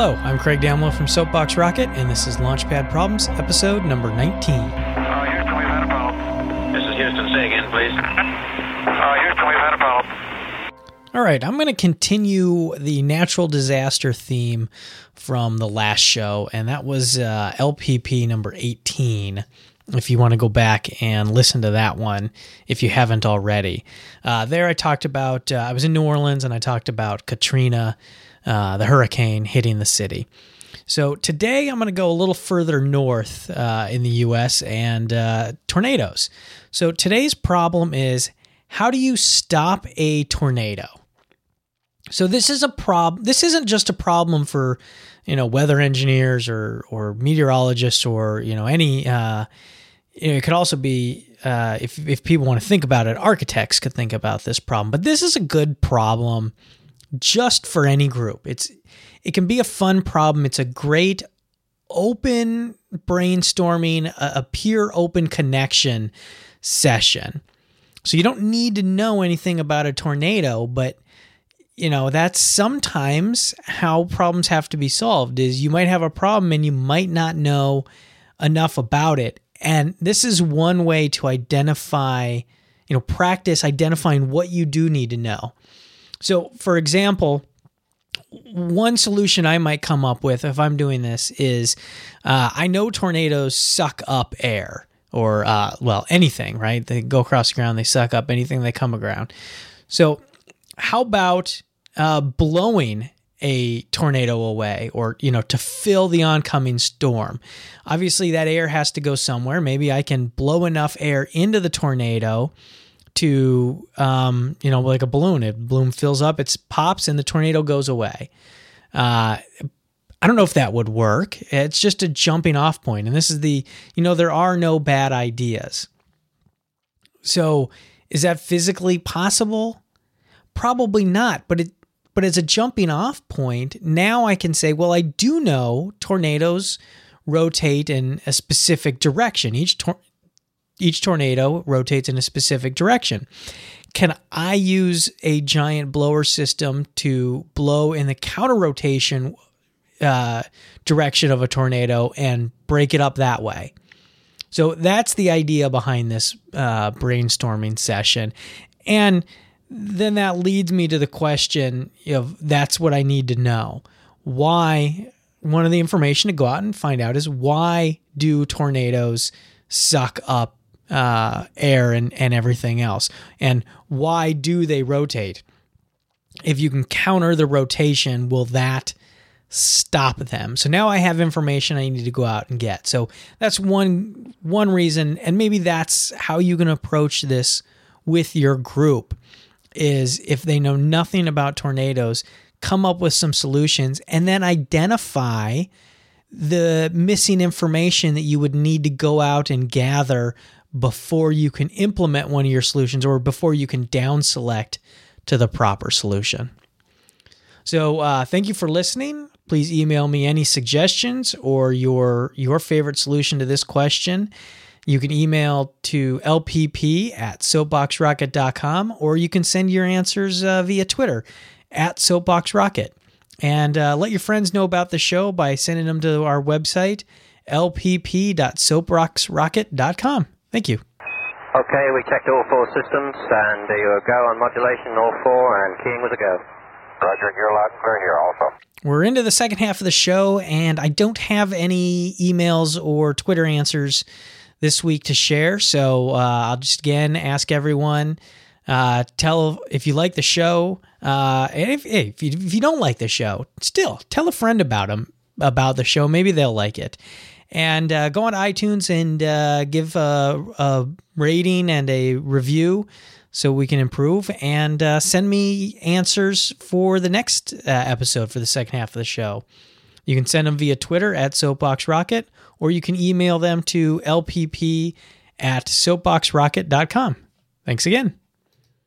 Hello, I'm Craig Damlow from Soapbox Rocket, and this is Launchpad Problems, episode number 19. Uh, Houston, we've had a problem. This is Houston. Say again, please. Uh, Houston, we've had a problem. All right, I'm going to continue the natural disaster theme from the last show, and that was uh, LPP number 18. If you want to go back and listen to that one, if you haven't already, uh, there I talked about. Uh, I was in New Orleans and I talked about Katrina, uh, the hurricane hitting the city. So today I'm going to go a little further north uh, in the U.S. and uh, tornadoes. So today's problem is how do you stop a tornado? So this is a problem. This isn't just a problem for you know weather engineers or or meteorologists or you know any. Uh, it could also be uh, if if people want to think about it, architects could think about this problem. But this is a good problem just for any group. It's it can be a fun problem. It's a great open brainstorming, a, a peer open connection session. So you don't need to know anything about a tornado, but you know that's sometimes how problems have to be solved is you might have a problem and you might not know enough about it and this is one way to identify you know practice identifying what you do need to know so for example one solution i might come up with if i'm doing this is uh, i know tornadoes suck up air or uh, well anything right? They go across the ground they suck up anything they come around so how about uh, blowing a tornado away or you know to fill the oncoming storm? Obviously that air has to go somewhere. Maybe i can blow enough air into the tornado to um, you know like a balloon. It balloon fills up it pops and the tornado goes away. Uh, i don't know if that would work. It's just a jumping off point and this is the you know there are no bad ideas. So is that physically possible? Probably not but it but as a jumping off point, now I can say, well, I do know tornadoes rotate in a specific direction. Each tor- each tornado rotates in a specific direction. Can I use a giant blower system to blow in the counter rotation uh, direction of a tornado and break it up that way? So that's the idea behind this uh, brainstorming session. And then that leads me to the question of that's what I need to know. Why? One of the information to go out and find out is why do tornadoes suck up uh, air and, and everything else? And why do they rotate? If you can counter the rotation, will that stop them? So now I have information I need to go out and get. So that's one one reason, and maybe that's how you can approach this with your group is if they know nothing about tornadoes, come up with some solutions and then identify the missing information that you would need to go out and gather before you can implement one of your solutions or before you can down select to the proper solution. So, uh, thank you for listening. Please email me any suggestions or your your favorite solution to this question. You can email to lpp at soapboxrocket.com or you can send your answers uh, via Twitter at soapboxrocket. And uh, let your friends know about the show by sending them to our website, lpp.soapboxrocket.com. Thank you. Okay, we checked all four systems, and you were go on modulation, all four, and keying was a go. Roger, you're loud and clear here also. We're into the second half of the show, and I don't have any emails or Twitter answers this week to share. So uh, I'll just again ask everyone uh, tell if you like the show, uh, and if, if you, if you don't like the show, still tell a friend about them about the show. Maybe they'll like it. And uh, go on iTunes and uh, give a, a, rating and a review so we can improve. And uh, send me answers for the next uh, episode for the second half of the show. You can send them via Twitter at Soapbox Rocket, or you can email them to lpp at soapboxrocket.com. Thanks again.